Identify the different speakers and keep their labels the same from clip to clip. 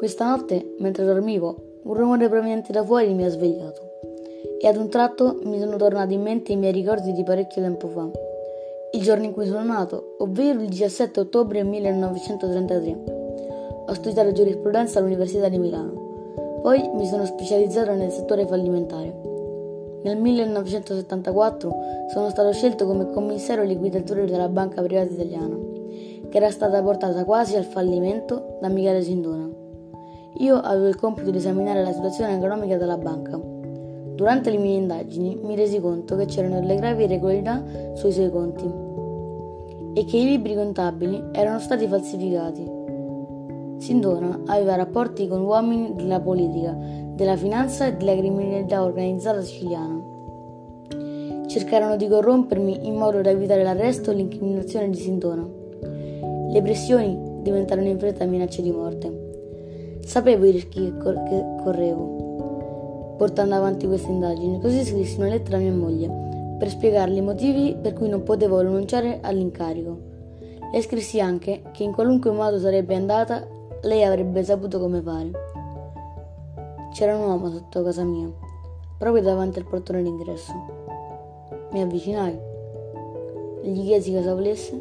Speaker 1: Questa notte, mentre dormivo, un rumore proveniente da fuori mi ha svegliato e ad un tratto mi sono tornati in mente i miei ricordi di parecchio tempo fa. Il giorno in cui sono nato, ovvero il 17 ottobre 1933. Ho studiato giurisprudenza all'Università di Milano. Poi mi sono specializzato nel settore fallimentare. Nel 1974 sono stato scelto come commissario liquidatore della banca privata italiana, che era stata portata quasi al fallimento da Michele Sindona. Io avevo il compito di esaminare la situazione economica della banca Durante le mie indagini mi resi conto che c'erano delle gravi irregolarità sui suoi conti e che i libri contabili erano stati falsificati. Sindona aveva rapporti con uomini della politica, della finanza e della criminalità organizzata siciliana. Cercarono di corrompermi in modo da evitare l'arresto e l'incriminazione di Sindona. Le pressioni diventarono in fretta minacce di morte. Sapevo i rischi che, cor- che correvo portando avanti queste indagini. Così scrissi una lettera a mia moglie per spiegarle i motivi per cui non potevo rinunciare all'incarico. Le scrissi anche che in qualunque modo sarebbe andata, lei avrebbe saputo come fare. C'era un uomo sotto casa mia, proprio davanti al portone d'ingresso. Mi avvicinai, gli chiesi cosa volesse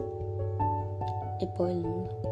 Speaker 1: e poi nulla.